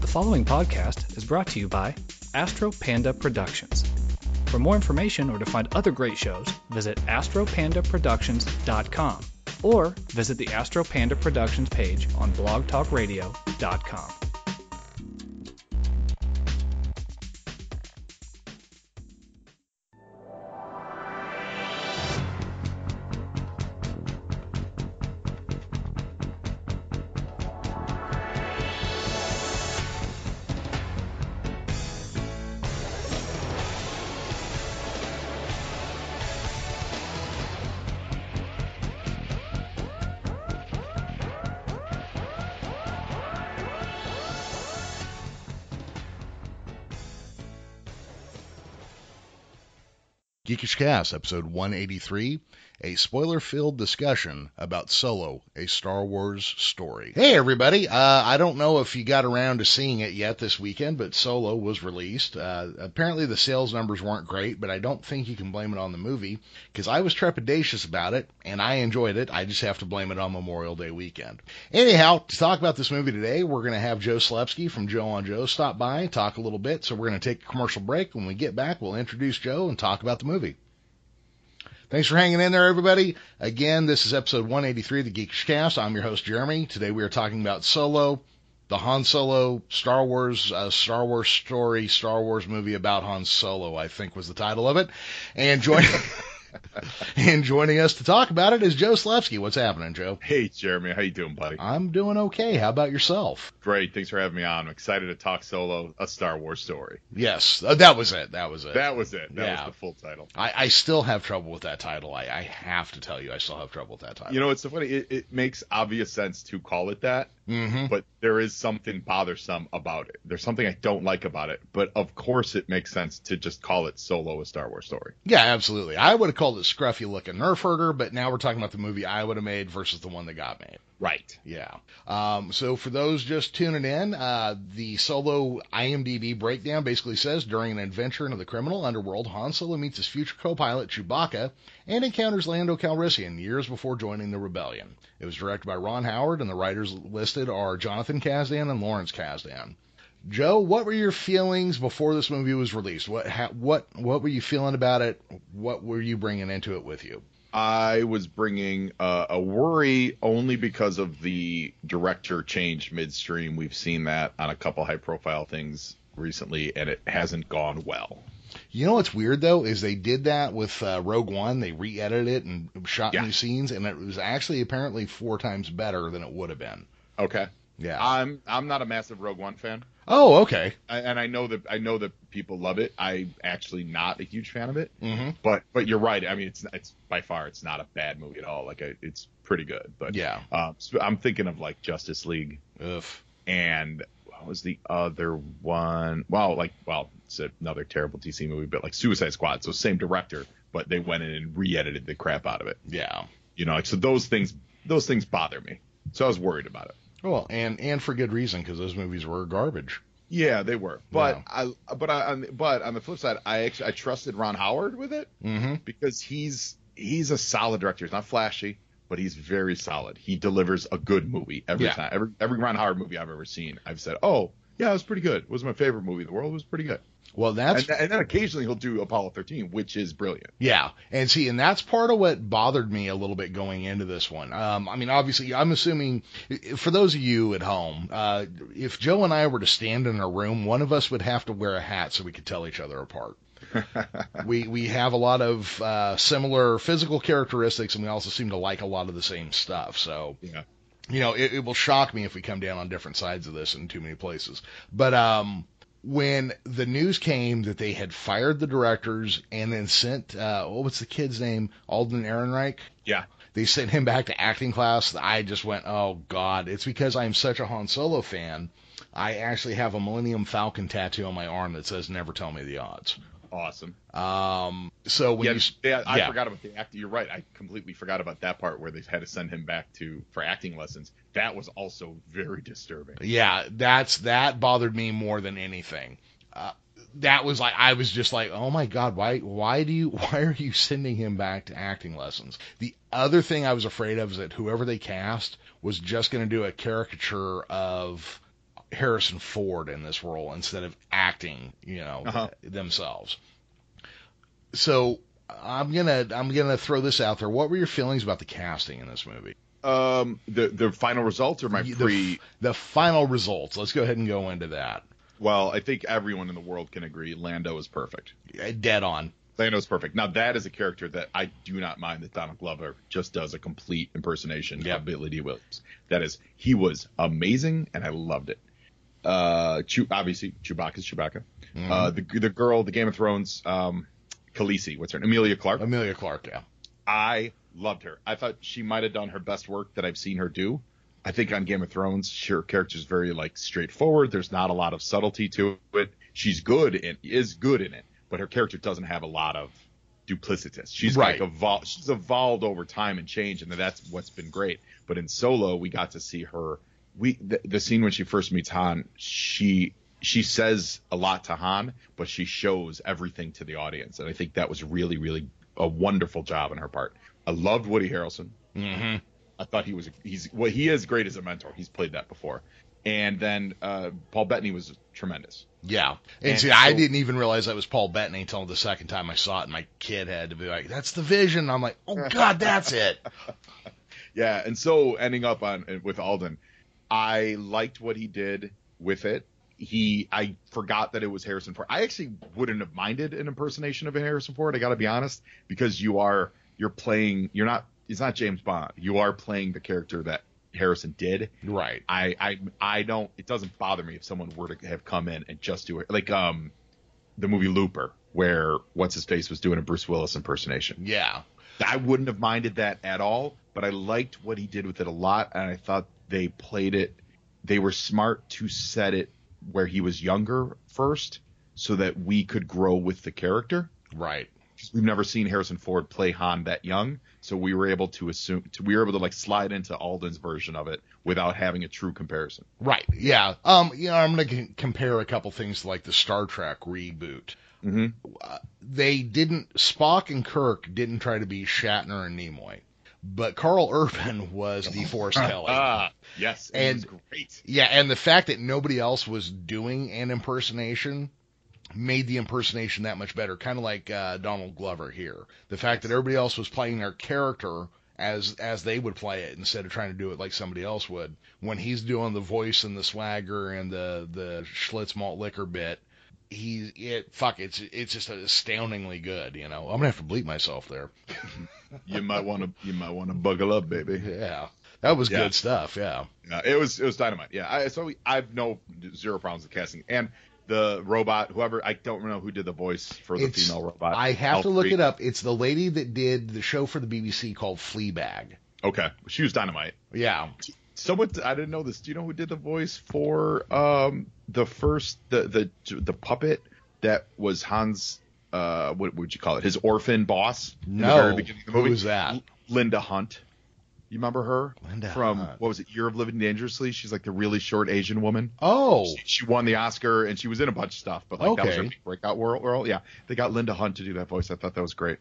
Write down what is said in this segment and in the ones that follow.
The following podcast is brought to you by Astro Panda Productions. For more information or to find other great shows, visit astropandaproductions.com or visit the Astro Panda Productions page on blogtalkradio.com. Cast, episode 183, a spoiler filled discussion about Solo, a Star Wars story. Hey, everybody. Uh, I don't know if you got around to seeing it yet this weekend, but Solo was released. Uh, apparently, the sales numbers weren't great, but I don't think you can blame it on the movie because I was trepidatious about it and I enjoyed it. I just have to blame it on Memorial Day weekend. Anyhow, to talk about this movie today, we're going to have Joe Slepski from Joe on Joe stop by, and talk a little bit. So, we're going to take a commercial break. When we get back, we'll introduce Joe and talk about the movie. Thanks for hanging in there, everybody. Again, this is episode 183 of the Geekish Cast. I'm your host, Jeremy. Today we are talking about Solo, the Han Solo Star Wars, uh, Star Wars story, Star Wars movie about Han Solo, I think was the title of it. And joining, and joining us to talk about it is Joe Slepski. What's happening, Joe? Hey, Jeremy. How you doing, buddy? I'm doing okay. How about yourself? Great. Thanks for having me on. I'm excited to talk Solo, a Star Wars story. Yes, uh, that was it. That was it. That was it. That Yeah. was the full title. I, I still have trouble with that title. I, I have to tell you, I still have trouble with that title. You know, it's so funny. It, it makes obvious sense to call it that, mm-hmm. but there is something bothersome about it. There's something I don't like about it. But of course, it makes sense to just call it Solo, a Star Wars story. Yeah, absolutely. I would have called it Scruffy Looking Nerf Herder, but now we're talking about the movie I would have made versus the one that got made. Right. Yeah. Um, so for those just tuning in, uh, the solo IMDb breakdown basically says during an adventure into the criminal underworld, Han Solo meets his future co-pilot Chewbacca and encounters Lando Calrissian years before joining the rebellion. It was directed by Ron Howard, and the writers listed are Jonathan Kasdan and Lawrence Kasdan. Joe, what were your feelings before this movie was released? What ha- what what were you feeling about it? What were you bringing into it with you? I was bringing uh, a worry only because of the director change midstream. We've seen that on a couple high profile things recently, and it hasn't gone well. You know what's weird though is they did that with uh, Rogue One. They re-edited it and shot Yeah. new scenes, and it was actually apparently four times better than it would have been. Okay. Yeah. I'm I'm not a massive Rogue One fan. oh, okay. I- and I know that I know that people love it. I'm actually not a huge fan of it, hmm but but you're right. I mean, it's it's by far it's not a bad movie at all. Like I, it's pretty good. But Yeah. um, I'm thinking of like Justice League Ugh. and what was the other one? Well, like well, it's another terrible DC movie, but like Suicide Squad. So same director, but they went in and re-edited the crap out of it. Yeah. You know, like so those things those things bother me. So I was worried about it. Well, and and for good reason because those movies were garbage. Yeah, they were. But Yeah. I but I on, but on the flip side, I actually I trusted Ron Howard with it hmm because he's he's a solid director. He's not flashy, but he's very solid. He delivers a good movie every Yeah. time. Every every Ron Howard movie I've ever seen, I've said, "Oh, yeah, it was pretty good. It was my favorite movie in the world. It was pretty good." Well, that's And, and then occasionally he'll do Apollo 13, which is brilliant. Yeah, and see, and that's part of what bothered me a little bit going into this one. Um, I mean, obviously, I'm assuming for those of you at home, uh, if Joe and I were to stand in a room, one of us would have to wear a hat so we could tell each other apart. we we have a lot of uh, similar physical characteristics, and we also seem to like a lot of the same stuff. So Yeah. you know, it, it will shock me if we come down on different sides of this in too many places. But um, when the news came that they had fired the directors and then sent uh, what was the kid's name, Alden Ehrenreich? Yeah. They sent him back to acting class. I just went, oh god! It's because I'm such a Han Solo fan. I actually have a Millennium Falcon tattoo on my arm that says "Never tell me the odds." Awesome. Um, so when yeah, you yeah, I yeah. forgot about the acting. You're right. I completely forgot about that part where they had to send him back to for acting lessons. That was also very disturbing. Yeah, that's that bothered me more than anything. Uh, that was like I was just like, oh my god, why why do you why are you sending him back to acting lessons? The other thing I was afraid of is that whoever they cast was just going to do a caricature of Harrison Ford in this role instead of acting, you know, Uh-huh. themselves. So I'm gonna I'm gonna throw this out there. What were your feelings about the casting in this movie? Um, the the final results or my The- pre. The final results. Let's go ahead and go into that. Well, I think everyone in the world can agree Lando is perfect. Dead on. Lando's perfect. Now that is a character that I do not mind that Donald Glover just does a complete impersonation Yep. of Billy Dee Williams. That is, he was amazing and I loved it. Uh, Chew, obviously Chewbacca's Chewbacca. Mm-hmm. Uh, the the girl, the Game of Thrones, um, Khaleesi, what's her name? Emilia Clarke. Emilia Clarke. Yeah. I loved her. I thought she might have done her best work that I've seen her do. I think on Game of Thrones, her character's very like straightforward. There's not a lot of subtlety to it. She's good and is good in it, but her character doesn't have a lot of duplicitous. She's Right. like evolved. She's evolved over time and change, and that's what's been great. But in Solo, we got to see her. We the, the scene when she first meets Han, she she says a lot to Han, but she shows everything to the audience, and I think that was really really a wonderful job on her part. I loved Woody Harrelson. Mm-hmm. I thought he was he's well he is great as a mentor. He's played that before. And then uh, Paul Bettany was tremendous. Yeah. And, And see, I didn't even realize that was Paul Bettany until the second time I saw it, and my kid had to be like, "That's the Vision." I'm like, "Oh God, that's it." Yeah, and so ending up on with Alden, I liked what he did with it. He, I forgot that it was Harrison Ford. I actually wouldn't have minded an impersonation of a Harrison Ford. I got to be honest, because you are you're playing. You're not. It's not James Bond. You are playing the character that Harrison did. Right. I, I, I don't. It doesn't bother me if someone were to have come in and just do it, like um, the movie Looper, where what's his face was doing a Bruce Willis impersonation. Yeah. I wouldn't have minded that at all, but I liked what he did with it a lot, and I thought they played it. They were smart to set it where he was younger first, so that we could grow with the character. Right. We've never seen Harrison Ford play Han that young, so we were able to assume to, we were able to like slide into Alden's version of it without having a true comparison. Right. Yeah. Um. You know, I'm gonna c- compare a couple things like the Star Trek reboot. Mm-hmm. They didn't. Spock and Kirk didn't try to be Shatner and Nimoy, but Karl Urban was DeForest Kelley. Ah, yes, and And- it was great. Yeah, and the fact that nobody else was doing an impersonation made the impersonation that much better. Kind of like uh, Donald Glover here. The fact that everybody else was playing their character as as they would play it instead of trying to do it like somebody else would. When he's doing the voice and the swagger and the the Schlitz malt liquor bit, he it fuck it's it's just astoundingly good. You know, I'm gonna have to bleep myself there. You might want to you might want to buckle up, baby. Yeah, that was Yeah. good stuff. Yeah. Uh, it was it was dynamite. Yeah, I, so I've no zero problems with casting and the robot, whoever I don't know who did the voice for the It's- female robot. I have to look it up. It's the lady that did the show for the BBC called Fleabag. Okay, she was dynamite. Yeah. Someone I didn't know this. Do you know who did the voice for um the first the the the puppet that was Hans? Uh, what would you call it? His orphan boss. No. very beginning of the movie? Who's that? Linda Hunt. You remember her Linda from Hunt. what was it? Year of Living Dangerously. She's like the really short Asian woman. Oh, She, she won the Oscar and she was in a bunch of stuff, but like that was her breakout world. role. Yeah, they got Linda Hunt to do that voice. I thought that was great.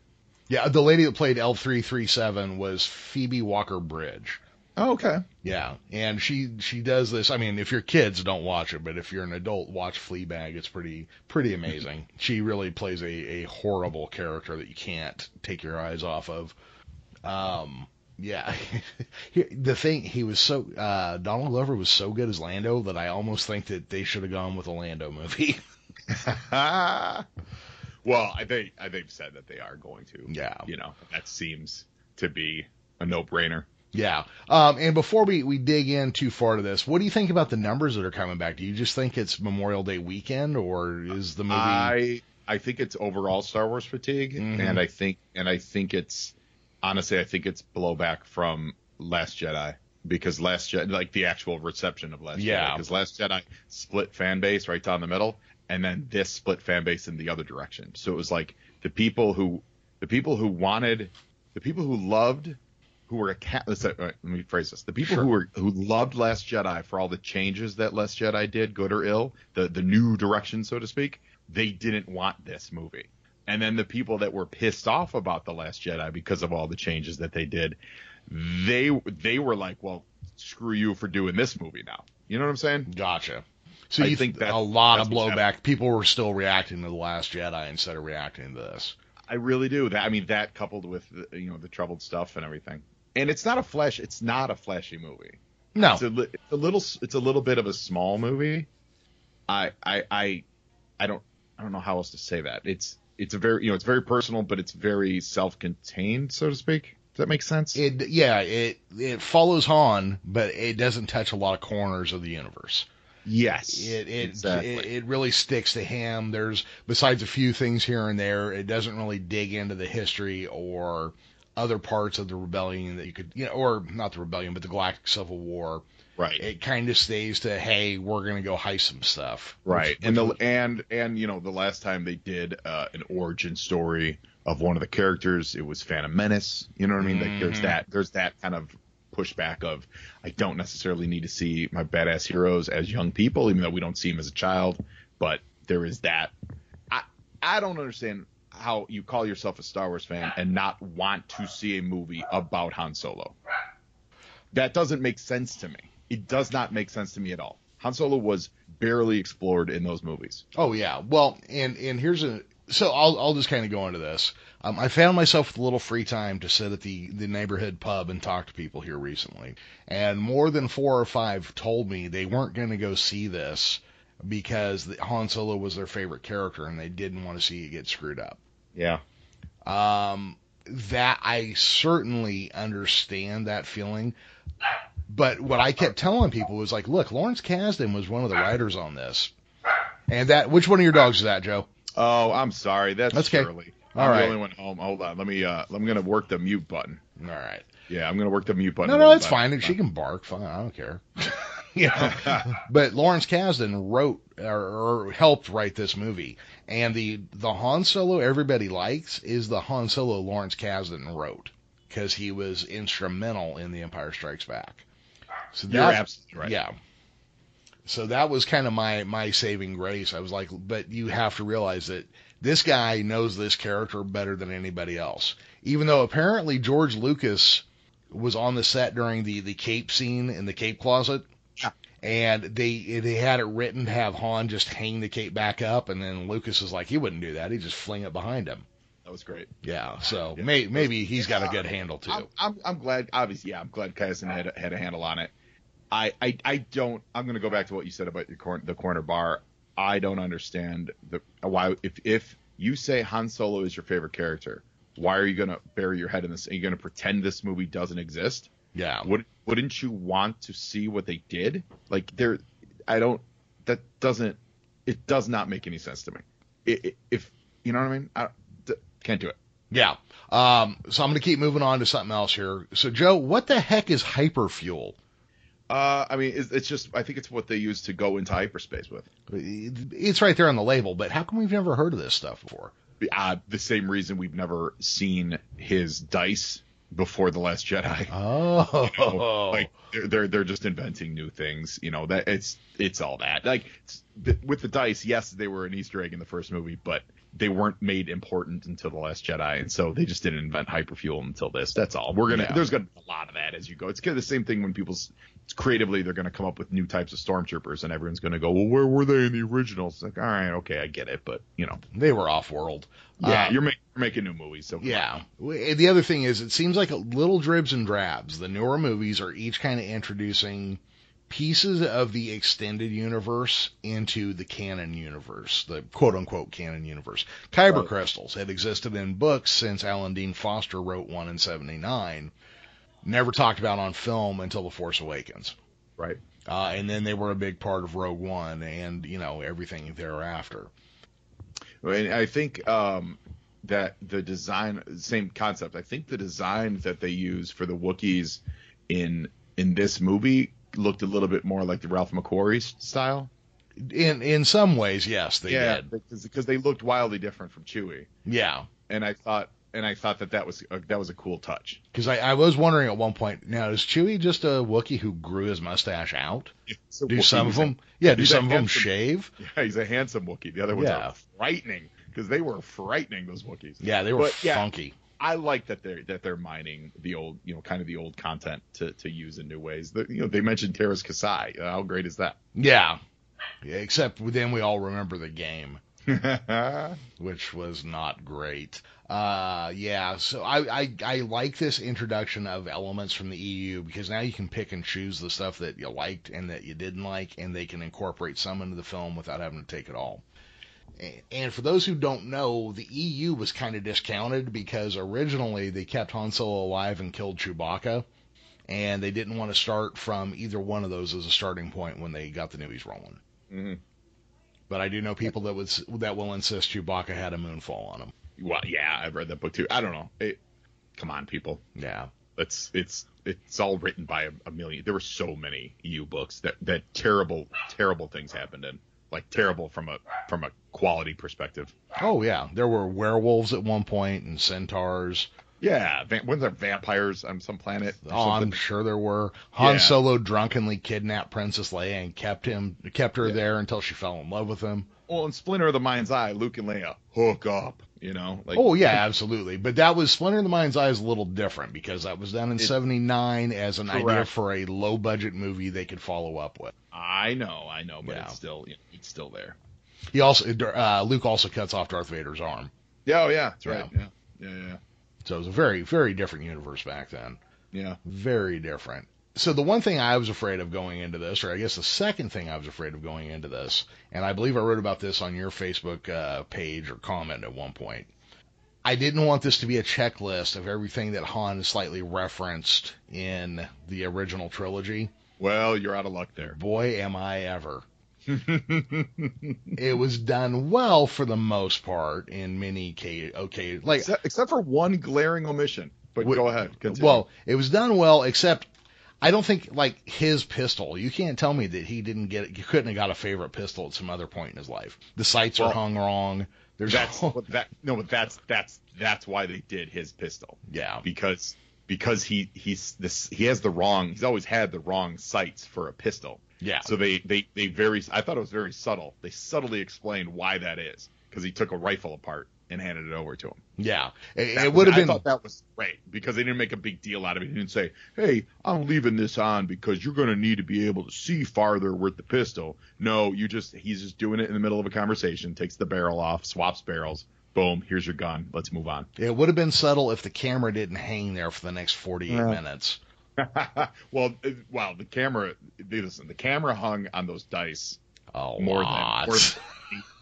yeah. The lady that played L three three seven was Phoebe Waller-Bridge. Oh, okay. Yeah, and she she does this. I mean, if you're kids, don't watch it, but if you're an adult, watch Fleabag. It's pretty pretty amazing. she really plays a a horrible character that you can't take your eyes off of. Um, yeah. The thing he was so uh, Donald Glover was so good as Lando that I almost think that they should have gone with a Lando movie. well, I think I they've said that they are going to. Yeah. You know, that seems to be a no-brainer. Yeah. Um, and before we, we dig in too far to this, what do you think about the numbers that are coming back? Do you just think it's Memorial Day weekend or is the movie? I I think it's overall Star Wars fatigue, Mhm. and I think and I think it's honestly I think it's blowback from Last Jedi because Last Jedi like the actual reception of Last Yeah. Jedi because Last Jedi split fan base right down the middle, and then this split fan base in the other direction. So it was like the people who the people who wanted the people who loved who were a cat. Let's say, let me phrase this: the people Sure. who were who loved Last Jedi for all the changes that Last Jedi did, good or ill, the the new direction, so to speak, they didn't want this movie. And then the people that were pissed off about the Last Jedi because of all the changes that they did, they they were like, well, screw you for doing this movie now. You know what I'm saying? Gotcha. So I you think think that- a lot of blowback. People were still reacting to the Last Jedi instead of reacting to this. I really do. That I mean, that coupled with the, you know the troubled stuff and everything. And it's not a flash. It's not a flashy movie. No, It's a, li- it's a little. It's a little bit of a small movie. I I I I don't I don't know how else to say that. It's it's a very you know it's very personal, but it's very self-contained, so to speak. Does that make sense? it yeah it it follows Han, but it doesn't touch a lot of corners of the universe. yes. It it, exactly. it it really sticks to him. There's besides a few things here and there, it doesn't really dig into the history or other parts of the rebellion that you could you know or not the rebellion but the Galactic Civil War. right. It kind of stays to hey we're gonna go heist some stuff. Right, Which- and the and and you know the last time they did uh, an origin story of one of the characters, it was Phantom Menace. You know what I mean? Like there's Mhm. that there's that kind of pushback of I don't necessarily need to see my badass heroes as young people, even though we don't see them as a child. But there is that. I I don't understand how you call yourself a Star Wars fan and not want to see a movie about Han Solo. That doesn't make sense to me. It does not make sense to me at all. Han Solo was barely explored in those movies. Oh yeah. Well, and and here's a so I'll I'll just kind of go into this. Um, I found myself with a little free time to sit at the the neighborhood pub and talk to people here recently, and more than four or five told me they weren't going to go see this because Han Solo was their favorite character and they didn't want to see it get screwed up. Yeah. Um, that I certainly understand that feeling. But what I kept telling people was like, look, Lawrence Kasdan was one of the writers on this. And that, which one of your dogs is that, Joe? Oh, I'm sorry. That's, That's okay. Shirley. All I'm right. the only one home. Hold on. Let me. Uh, I'm gonna work the mute button. All right. Yeah, I'm gonna work the mute button. No, no, it's bit. fine. She can bark. Fine. I don't care. you know, but Lawrence Kasdan wrote or, or helped write this movie, and the the Han Solo everybody likes is the Han Solo Lawrence Kasdan wrote because he was instrumental in The Empire Strikes Back. So You're absolutely right. Yeah. So that was kind of my my saving grace. I was like, but you have to realize that this guy knows this character better than anybody else. Even though apparently George Lucas was on the set during the the cape scene in the cape closet. And they they had it written to have Han just hang the cape back up, and then Lucas is like, he wouldn't do that. He'd just fling it behind him. That was great. Yeah. So Yeah. may, maybe he's got a good handle too. I'm, I'm, I'm glad. Obviously, yeah, I'm glad Kasdan had a, had a handle on it. I, I, I don't. I'm going to go back to what you said about the corner, the corner bar. I don't understand the why. If if you say Han Solo is your favorite character, why are you going to bury your head in this? Are you going to pretend this movie doesn't exist? Yeah. Would wouldn't you want to see what they did? Like there, I don't. That doesn't. It does not make any sense to me. I i if you know what I mean, I d- can't do it. Yeah. Um, so I'm going to keep moving on to something else here. So, Joe, what the heck is hyperfuel? Uh, I mean, it's, it's just. I think it's what they use to go into hyperspace with. It's right there on the label, but how come we've never heard of this stuff before? Uh, the same reason we've never seen his dice before the Last Jedi. Oh, You know, oh. like they're, they're they're just inventing new things. You know that it's it's all that. Like th- with the dice, yes, they were an Easter egg in the first movie, but they weren't made important until the Last Jedi, and so they just didn't invent hyperfuel until this. That's all. We're gonna Yeah. there's gonna be a lot of that as you go. It's kind of the same thing when people's creatively they're gonna come up with new types of stormtroopers, and everyone's gonna go, well, where were they in the originals? It's like, all right, okay, I get it, but you know, they were off world. yeah, Uh, you're, make, you're making new movies, so Yeah. W- The other thing is, it seems like a little dribs and drabs. The newer movies are each kind of introducing pieces of the extended universe into the canon universe, the quote unquote canon universe. Kyber Right. crystals had existed in books since Alan Dean Foster wrote one in 79. Never talked about on film until The Force Awakens. right. Uh, and then they were a big part of Rogue One and, you know, everything thereafter. And I think um, that the design, same concept. I think the design that they use for the Wookiees in in this movie looked a little bit more like the Ralph McQuarrie style. In in some ways, yes, they did. because because they looked wildly different from Chewie. Yeah. And I thought and I thought that that was a, that was a cool touch. Because I, I was wondering at one point, now is Chewie just a Wookiee who grew his mustache out? Do Wookiee. some of He's a- them, yeah, do some of them shave? Yeah, he's a handsome Wookiee. The other ones Yeah. are frightening because they were frightening those Wookiees. Yeah, they were But, yeah. funky. I like that they're that they're mining the old, you know, kind of the old content to, to use in new ways. The, you know, they mentioned Teräs Käsi. How great is that? Yeah. yeah. Except then we all remember the game, yeah, which was not great. Uh, yeah, so I, I, I like this introduction of elements from the EU because now you can pick and choose the stuff that you liked and that you didn't like, and they can incorporate some into the film without having to take it all. And for those who don't know, the EU was kind of discounted because originally they kept Han Solo alive and killed Chewbacca, and they didn't want to start from either one of those as a starting point when they got the newbies rolling. hmm But I do know people that would s- that will insist Chewbacca had a moonfall on him. Well, yeah, I've read that book too. I don't know. It, come on, people. Yeah, It's it's it's all written by a, a million. There were so many EU books that that terrible terrible things happened in. Like terrible from a from a quality perspective. Oh yeah, there were werewolves at one point and centaurs. Yeah, van, wasn't there vampires on some planet? Oh, I'm sure there were. Han Yeah. Solo drunkenly kidnapped Princess Leia and kept him kept her there until she fell in love with him. Well, in Splinter of the Mind's Eye, Luke and Leia hook up. You know, like oh yeah, absolutely. But that was Splinter of the Mind's Eye is a little different because that was done in '79 as an idea for a low budget movie they could follow up with. I know, I know, but Yeah. it's still you know, it's still there. He also uh, Luke also cuts off Darth Vader's arm, Yeah, oh yeah, that's right. Yeah, yeah, yeah, so it was a very very different universe back then. yeah. very different. So the one thing I was afraid of going into this, or I guess the second thing I was afraid of going into this, and I believe I wrote about this on your Facebook uh, page or comment at one point. I didn't want this to be a checklist of everything that Han slightly referenced in the original trilogy. Well, you're out of luck there. Boy, am I ever. It was done well for the most part in many cases. okay, like except, except for one glaring omission. But go ahead. Continue. Well, it was done well, except I don't think like his pistol. You can't tell me that he didn't get. You couldn't have got a favorite pistol at some other point in his life. The sights are hung wrong. There's that's what that no, but that's that's that's why they did his pistol yeah, because because he he's this he has the wrong he's always had the wrong sights for a pistol. Yeah, So they they they very I thought it was very subtle. They subtly explained why that is because he took a rifle apart and handed it over to him. yeah. It, it would have been. I thought that was great because they didn't make a big deal out of it. He didn't say, "Hey, I'm leaving this on because you're going to need to be able to see farther with the pistol." No, you just he's just doing it in the middle of a conversation, takes the barrel off, swaps barrels. Boom, here's your gun. Let's move on. it would have been subtle if the camera didn't hang there for the next 48 Yeah. minutes. well, wow, the camera. Listen, the camera hung on those dice A more lot. than. More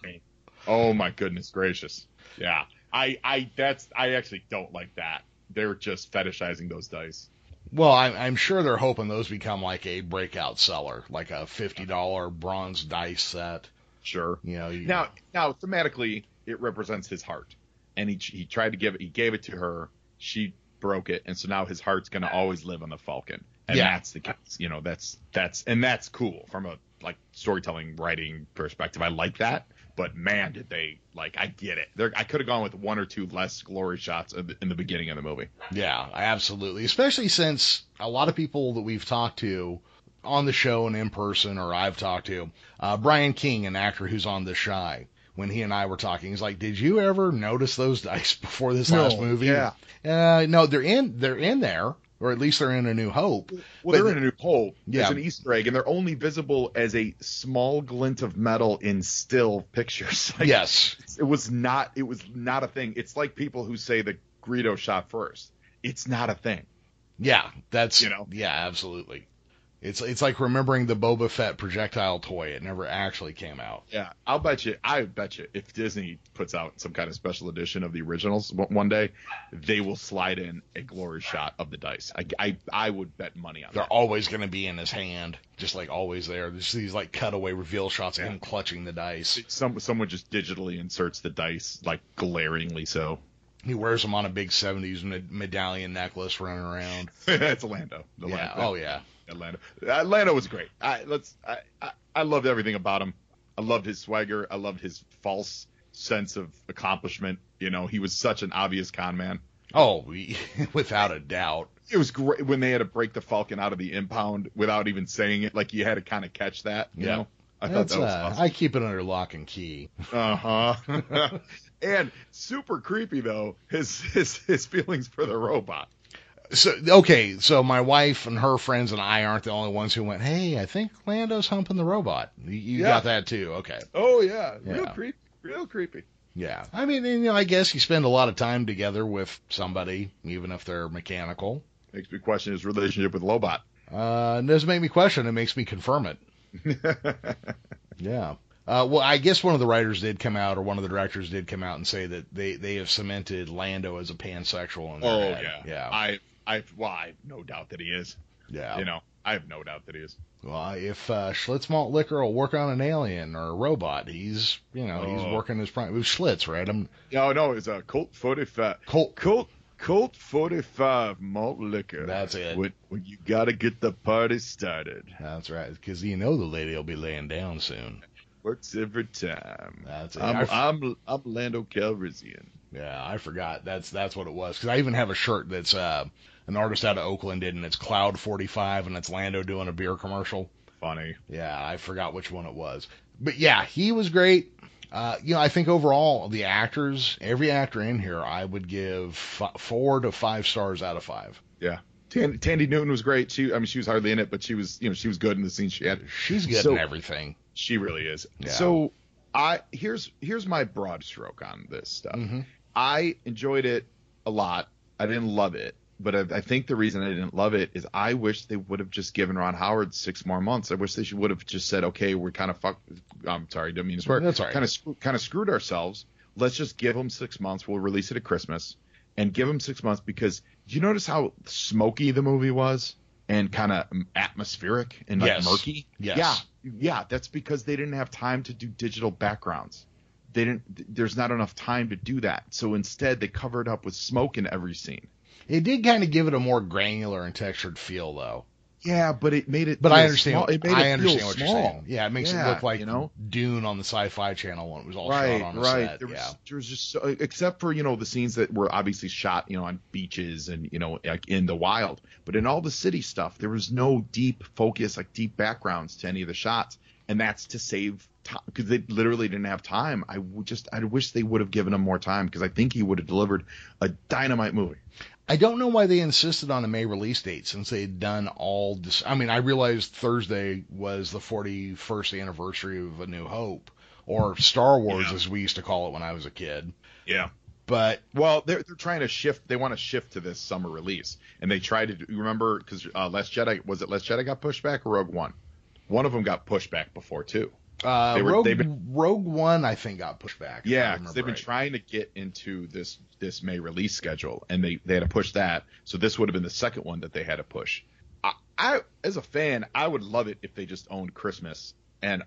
than oh my goodness gracious! Yeah, I I that's I actually don't like that. They're just fetishizing those dice. well, I'm, I'm sure they're hoping those become like a breakout seller, like a $50 bronze dice set. Sure. You know, you, Now, now thematically, it represents his heart, and he he tried to give it. He gave it to her. She broke it, and so now his heart's going to always live on the Falcon, and Yeah. that's the case. You know, that's that's and that's cool from a like storytelling writing perspective. I like that, but man, did they like? I get it. There, I could have gone with one or two less glory shots in the, in the beginning of the movie. Yeah, absolutely. Especially since a lot of people that we've talked to on the show and in person, or I've talked to, uh, Brian King, an actor who's on The Shy, when he and I were talking, he's like, "Did you ever notice those dice before this No, last movie?" yeah. Uh, no, they're in. They're in there, or at least they're in A New Hope. Well, they're in a new hole. Yeah. It's an Easter egg, and they're only visible as a small glint of metal in still pictures. Like, yes. it was not it was not a thing. It's like people who say that Greedo shot first. It's not a thing. Yeah, that's You know? Yeah, absolutely. It's it's like remembering the Boba Fett projectile toy. It never actually came out. Yeah, I'll bet you. I bet you if Disney puts out some kind of special edition of the originals one day, they will slide in a glory shot of the dice. I I, I would bet money on that. They're that. always going to be in his hand, just like always there. There's these like cutaway reveal shots of him clutching the dice. Some someone just digitally inserts the dice like glaringly so. He wears them on a big 70s med- medallion necklace running around. That's Lando. The yeah. Lando. Oh, yeah. Atlanta. Atlanta was great. I let's I, I I loved everything about him. I loved his swagger. I loved his false sense of accomplishment. You know, he was such an obvious con man. Oh, we, without a doubt. It was great when they had to break the Falcon out of the impound without even saying it. Like you had to kind of catch that. You Yeah. know, I thought that was uh, awesome. I keep it under lock and key. Uh huh. and super creepy though his his his feelings for the robot. So okay, so my wife and her friends and I aren't the only ones who went. Hey, I think Lando's humping the robot. You, you Yeah. got that too? Okay. Oh yeah, real Yeah. creepy, real creepy. Yeah. I mean, you know, I guess you spend a lot of time together with somebody, even if they're mechanical. Makes me question his relationship with Lobot. Uh, it doesn't make me question. It makes me confirm it. Yeah. Uh, well, I guess one of the writers did come out, or one of the directors did come out and say that they, they have cemented Lando as a pansexual in their oh head. yeah, Yeah. I I well, I have no doubt that he is. yeah. You know, I have no doubt that he is. Well, if uh, Schlitz Malt Liquor will work on an alien or a robot, he's you know he's Oh. working his prime. It was Schlitz, right? I'm No, no, it's a Colt 45. Colt. Colt Colt 45 malt liquor. That's it. When, when you gotta get the party started. That's right, because you know the lady will be laying down soon. Works every time. That's it. I'm I'm I'm Lando Calrissian. Yeah, I forgot. That's that's what it was. Because I even have a shirt that's uh, an artist out of Oakland did, and it's Cloud 45, and it's Lando doing a beer commercial. Funny. Yeah, I forgot which one it was. But yeah, he was great. Uh, you know, I think overall the actors, every actor in here, I would give f- four to five stars out of five. Thandie, Thandie Newton was great. She, I mean, she was hardly in it, but she was, you know, she was good in the scene she had. She's good So- in everything. She really is. Yeah. So, I here's here's my broad stroke on this stuff. hmm I enjoyed it a lot. I didn't love it, but I, I think the reason I didn't love it is I wish they would have just given Ron Howard six more months. I wish they should would have just said, okay, we're kind of fuck. I'm sorry, didn't mean to swear. That's all right. Kind of kind of screwed ourselves. Let's just give them six months. We'll release it at Christmas and give them six months because you notice how smoky the movie was and kind of atmospheric and like Yes. murky? Yes. Yeah, yeah. That's because they didn't have time to do digital backgrounds they didn't there's not enough time to do that so instead they covered up with smoke in every scene It did kind of give it a more granular and textured feel, though. yeah but it made it But I understand. small. It made I it understand feel what small. you're saying. Yeah, it makes it look like you know? Dune on the Sci-Fi Channel when it was all right shot on a right set. there was, yeah. there was just so, except for you know the scenes that were obviously shot you know on beaches and you know like in the wild but in all the city stuff there was no deep focus like deep backgrounds to any of the shots and that's to save time because they literally didn't have time i would just i wish they would have given him more time because i think he would have delivered a dynamite movie I don't know why they insisted on a May release date since they had done all this. I mean, I realized Thursday was the 41st anniversary of A New Hope, or Star Wars Yeah. as we used to call it when I was a kid. yeah But Well, they're they're trying to shift. They want to shift to this summer release, and they tried to. do- You remember because uh, Last Jedi was it Last Jedi got pushed back or Rogue One? One of them got pushed back before too. Uh, They were- Rogue, they've Rogue One, I think, got pushed back. Yeah, because they've been right. trying to get into this this May release schedule, and they they had to push that. So this would have been the second one that they had to push. I, I as a fan, I would love it if they just owned Christmas and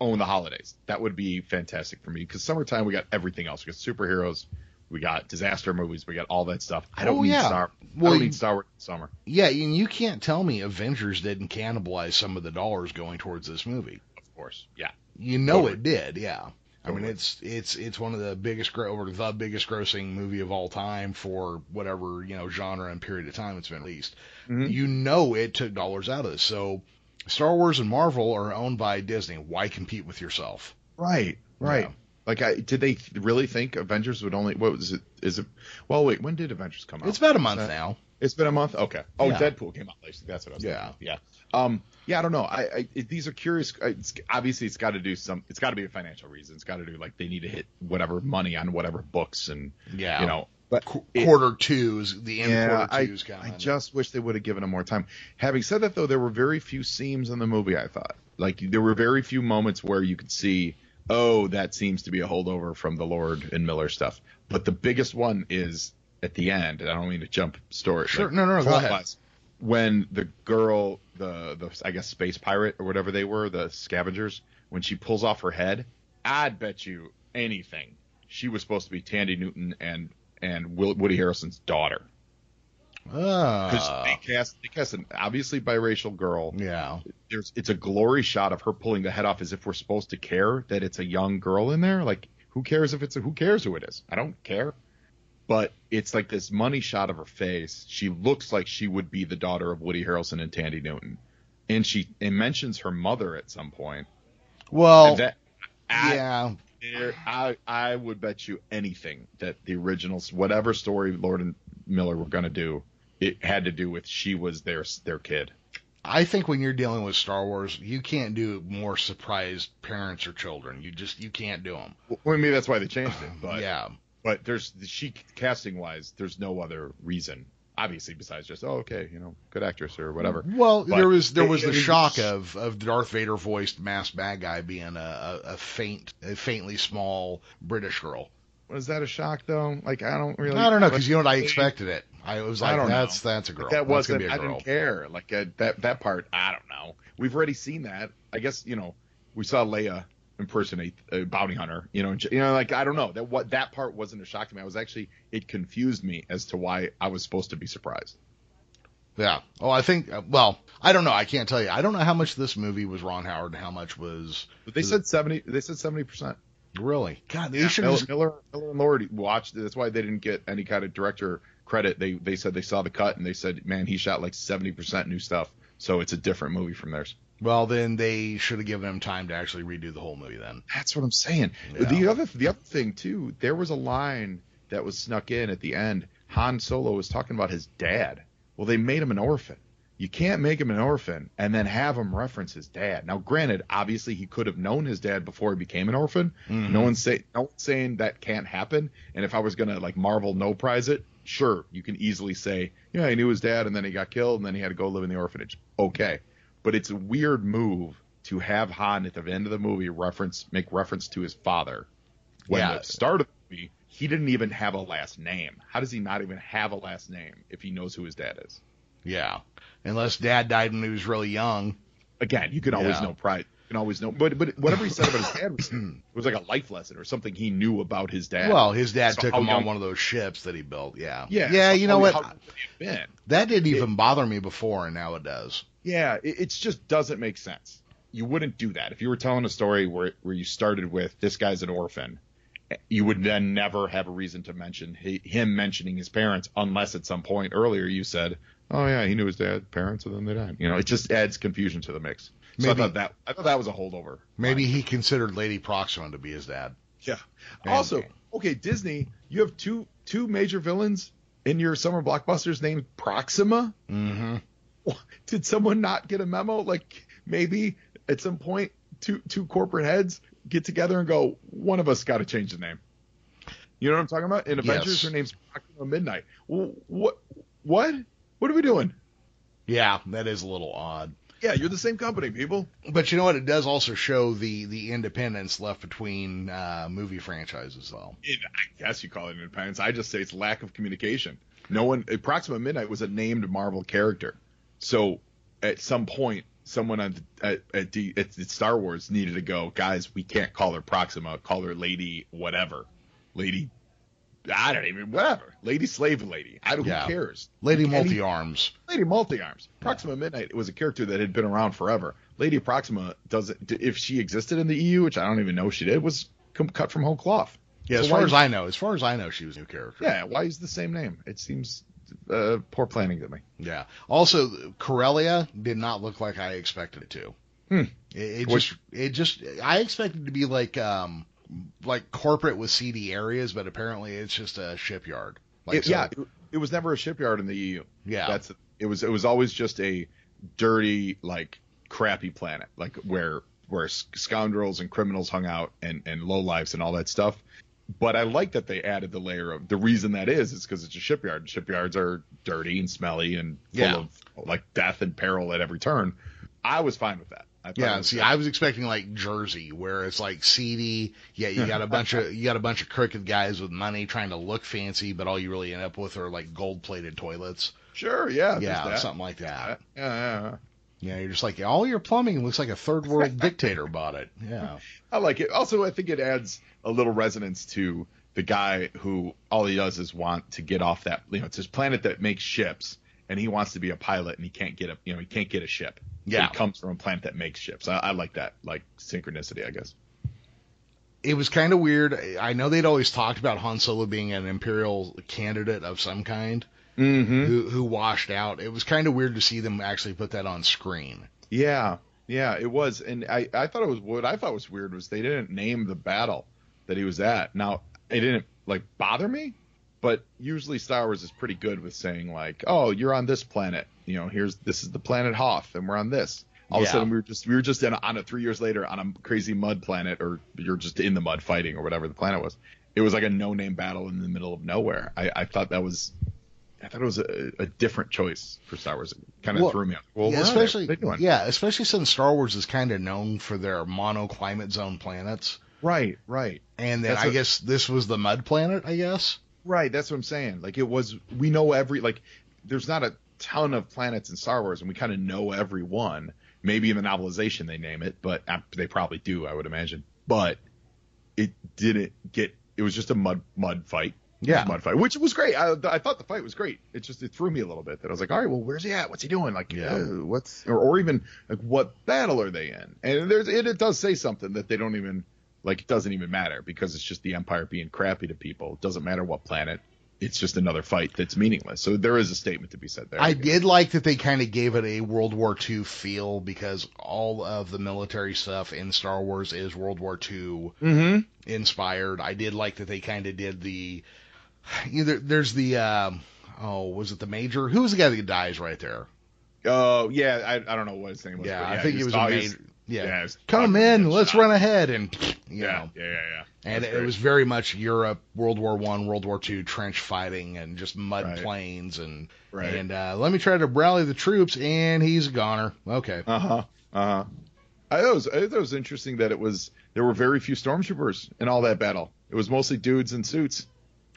own the holidays. That would be fantastic for me because summertime we got everything else. We got superheroes, we got disaster movies, we got all that stuff. I don't Oh, need yeah. Star. Well, I don't you- need Star Wars in summer. Yeah, and you can't tell me Avengers didn't cannibalize some of the dollars going towards this movie. Of course, yeah. You know Totally. it did, yeah. I mean, it's it's it's one of the biggest or the biggest grossing movie of all time for whatever you know genre and period of time it's been released. Mhm. You know it took dollars out of this. So Star Wars and Marvel are owned by Disney. Why compete with yourself? Right, right. Yeah. Like, I did they really think Avengers would only? What was it? Is it? Well, wait. When did Avengers come out? It's about a month now. It's been a month. Okay. Oh, Yeah. Deadpool came out later. That's what I was. Yeah. Thinking. Yeah. Um. Yeah. I don't know. I. I these are curious. It's, obviously, it's got to do some. It's got to be a financial reason. It's got to do like they need to hit whatever money on whatever books and Yeah, you know. But Qu- quarter twos, the end yeah, quarter I, twos kind I just wish they would have given him more time. Having said that, though, there were very few seams in the movie. I thought, like, there were very few moments where you could see, oh, that seems to be a holdover from the Lord and Miller stuff. But the biggest one is at the end. And I don't mean to jump story. Sure, like, no, no, no, go ahead. When the girl, the the I guess space pirate or whatever they were, the scavengers, when she pulls off her head, I'd bet you anything she was supposed to be Thandie Newton and and Will, Woody Harrelson's daughter because Ah, they cast they cast an obviously biracial girl. yeah. There's it's a glory shot of her pulling the head off as if we're supposed to care that it's a young girl in there. Like Who cares if it's a, who cares who it is? I don't care. But it's like this money shot of her face. She looks like she would be the daughter of Woody Harrelson and Thandie Newton, and she it mentions her mother at some point. Well, that, I, yeah, there- I I would bet you anything that the originals, whatever story Lord and Miller were gonna do, it had to do with she was their their kid. I think when you're dealing with Star Wars, you can't do more surprised parents or children. You just you can't do them. Well, maybe that's why they changed it. But yeah, but there's the she casting wise, there's no other reason, obviously, besides just oh okay, you know, good actress or whatever. Well, But there was there was it the was- shock of of Darth Vader voiced masked bad guy being a, a, a faint, a faintly small British girl. Was that a shock though? Like I don't really. I don't know because you know what I expected it. I was I like, don't know. that's that's a girl. Like, that wasn't. be I a girl. didn't care. Like uh, that that part. I don't know. We've already seen that. I guess you know we saw Leia impersonate a bounty hunter. You know, and, you know, like I don't know that what that part wasn't a shock to me. I was actually it confused me as to why I was supposed to be surprised. Yeah. Oh, I think. uh, Well, I don't know. I can't tell you. I don't know how much this movie was Ron Howard and how much was But they said seventy. They said seventy percent. really. God, they Yeah, should Miller, have. Miller, Miller and Lord watched. That's why they didn't get any kind of director credit. They they said they saw the cut and they said, man, he shot like seventy percent new stuff. So it's a different movie from theirs. Well, then they should have given him time to actually redo the whole movie. Then. That's what I'm saying. Yeah. The other the other thing too, there was a line that was snuck in at the end. Han Solo was talking about his dad. Well, they made him an orphan. You can't make him an orphan and then have him reference his dad. Now, granted, obviously he could have known his dad before he became an orphan. Mhm. No one's say no one's saying that can't happen. And if I was gonna like Marvel no prize it, sure, you can easily say, yeah, he knew his dad and then he got killed and then he had to go live in the orphanage. Okay, but it's a weird move to have Han at the end of the movie reference make reference to his father. When Yeah. the start of the movie, he didn't even have a last name. How does he not even have a last name if he knows who his dad is? Yeah. Unless Dad died when he was really young. Again, you can always Yeah. know pride. You can always know, but but whatever he said about his dad was, it was like a life lesson or something he knew about his dad. Well, his dad So took him on one of those ships that he built. Yeah. yeah, Yeah. so You know what? how young would he have been? That didn't even bother me before, and now it does. Yeah, it, it just doesn't make sense. You wouldn't do that if you were telling a story where where you started with this guy's an orphan. You would then never have a reason to mention he, him mentioning his parents unless at some point earlier you said, "Oh yeah, he knew his dad's parents and then they died." You know, it just adds confusion to the mix. So Maybe- I thought that I thought that was a holdover. Maybe he considered Lady Proxima to be his dad. Yeah. And- Also, okay, Disney, you have two two major villains in your summer blockbusters named Proxima. Mm-hmm. did someone not get a memo? Like maybe at some point, two two corporate heads get together and go, one of us got to change the name. You know what I'm talking about? In Avengers, Yes. her name's Proxima Midnight. What? What? What are we doing? Yeah, that is a little odd. Yeah, you're the same company, people. But you know what? It does also show the the independence left between uh, movie franchises, though. It, I guess you call it independence. I just say it's lack of communication. No one. Proxima Midnight was a named Marvel character, so at some point, someone on at at, D, at Star Wars needed to go, guys. We can't call her Proxima. Call her Lady whatever, Lady. I don't even whatever. Lady Slave Lady. I don't. Yeah. Who cares? Lady Multi Arms. Lady Multi Arms. Proxima Midnight was a character that had been around forever. Lady Proxima doesn't. If she existed in the EU, which I don't even know she did, was cut from whole cloth. Yeah, So as far as I know, as far as I know, she was a new character. Yeah, why is the same name? It seems uh, poor planning to me. Yeah. Also, Corellia did not look like I expected it to. Hmm. It, it Which- just, it just, I expected it to be like, um, like corporate with seedy areas, but apparently it's just a shipyard. Like, It- so- yeah, it, it was never a shipyard in the EU. yeah, That's it was it was always just a dirty like crappy planet like where where scoundrels and criminals hung out and and low lives and all that stuff. But I like that they added the layer of the reason that is is because it's a shipyard. Shipyards are dirty and smelly and full Yeah. of like death and peril at every turn. I was fine with that. I Yeah, see. I was expecting like Jersey, where it's like seedy. Yeah, you got a bunch of you got a bunch of crooked guys with money trying to look fancy, but all you really end up with are like gold plated toilets. sure, yeah, yeah, something like that. Yeah, yeah, yeah. Yeah, you're just like all your plumbing looks like a third world dictator bought it. Yeah, I like it. Also, I think it adds a little resonance to the guy who all he does is want to get off that. You know, it's his planet that makes ships, and he wants to be a pilot, and he can't get a. You know, he can't get a ship. Yeah. he comes from a planet that makes ships. I, I like that, like synchronicity, I guess. it was kind of weird. I know they'd always talked about Han Solo being an Imperial candidate of some kind Mm-hmm. who who washed out. It was kind of weird to see them actually put that on screen. Yeah, yeah, it was, and I, I thought it was what I thought was weird was they didn't name the battle that he was at. Now it didn't like bother me, but usually Star Wars is pretty good with saying like, oh, you're on this planet, you know, here's this is the planet Hoth, and we're on this. All of a sudden we were just we were just in, on it three years later on a crazy mud planet, or you're just in the mud fighting or whatever the planet was. It was like a no name battle in the middle of nowhere. I, I thought that was. I thought it was a, a different choice for Star Wars. It kind of Well, threw me off. Well, yeah, especially What are they doing? yeah, especially since Star Wars is kind of known for their monoclimate zone planets. Right, right, And then That's I what- guess this was the mud planet, I guess. right. That's what I'm saying. Like it was, we know every like. There's not a ton of planets in Star Wars, and we kind of know every one. Maybe in the novelization they name it, but uh, they probably do, I would imagine. But it didn't get. It was just a mud mud fight. Yeah. mud fight, which was great. I, I thought the fight was great. It just it threw me a little bit. That I was like, all right, well, where's he at? What's he doing? Like, Yeah. uh, what's or, or even like what battle are they in? And there's it, it does say something that they don't even like. It doesn't even matter because it's just the Empire being crappy to people. It doesn't matter what planet. It's just another fight that's meaningless. So there is a statement to be said there. I did like that they kind of gave it a World War II feel because all of the military stuff in Star Wars is World War II Mm-hmm. inspired. I did like that they kind of did the either there's the um, oh was it the major? Who was the guy that dies right there? Oh yeah, I, I don't know what his name was. Yeah, but I think he it was a major. Yeah, yeah, come in, let's shot. run ahead, and you Yeah, know. yeah, yeah, yeah. And it was very much Europe, World War One, World War Two, trench fighting, and just mud Right. plains, and Right. and uh, let me try to rally the troops, and he's a goner. Okay, Uh huh. Uh huh. I thought, it was, I thought it was interesting that it was there were very few stormtroopers in all that battle. It was mostly dudes in suits.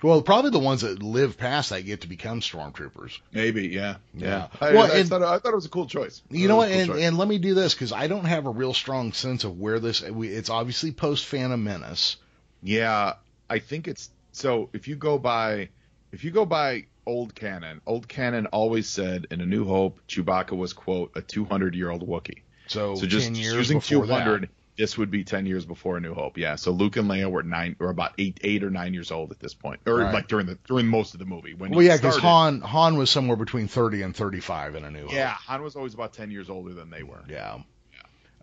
Well, probably the ones that live past that get to become stormtroopers. Maybe, yeah, Yeah. I, Well, I, and- thought, I thought it was a cool choice. You know what? a And choice. and let me do this because I don't have a real strong sense of where this. We, it's obviously post Phantom Menace. yeah, I think it's so. If you go by, if you go by old canon, old canon always said in A New Hope, Chewbacca was quote a 200 year old Wookiee. So, So just, ten just years using 200, that. This would be 10 years before A New Hope. Yeah. So Luke and Leia were nine or about eight, eight or nine years old at this point, or Right. like during the during most of the movie when. Well, yeah, because. Han Han was somewhere between thirty and thirty five in a new. Hope. Yeah, Han was always about 10 years older than they were. Yeah.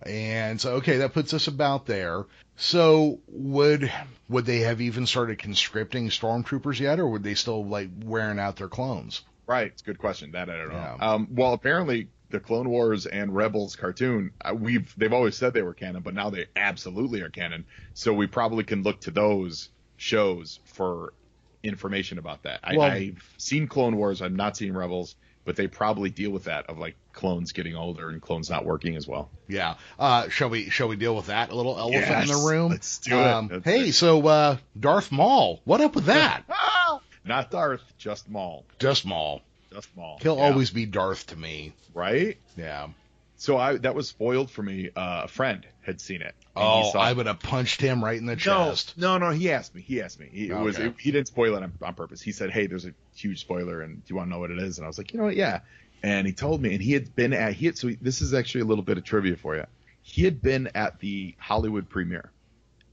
And so okay, that puts us about there. So would would they have even started conscripting stormtroopers yet, or would they still like wearing out their clones? Right. It's a good question. That I don't know. Yeah. Um, well, apparently the Clone Wars and Rebels cartoon, uh, we've they've always said they were canon, but now they absolutely are canon. So we probably can look to those shows for information about that. I, Well- I've seen Clone Wars. I'm not seeing Rebels, but they probably deal with that of like clones getting older and clones not working as well. Yeah. Uh, shall we shall we deal with that a little elephant in the room? let's do it. Um, Let's hey, it. so uh, Darth Maul, what up with that? Not Darth, just Maul. Just Maul. Just Maul. He'll Yeah. always be Darth to me. right. Yeah. So I that was spoiled for me. Uh, a friend had seen it. Oh, I would have punched him right in the chest. no, no. He asked me. He asked me. He it was. It, he didn't spoil it on, on purpose. He said, "Hey, there's a huge spoiler, and do you want to know what it is?" And I was like, "You know what? Yeah." And he told me, and he had been at. He had. So he, this is actually a little bit of trivia for you. He had been at the Hollywood premiere,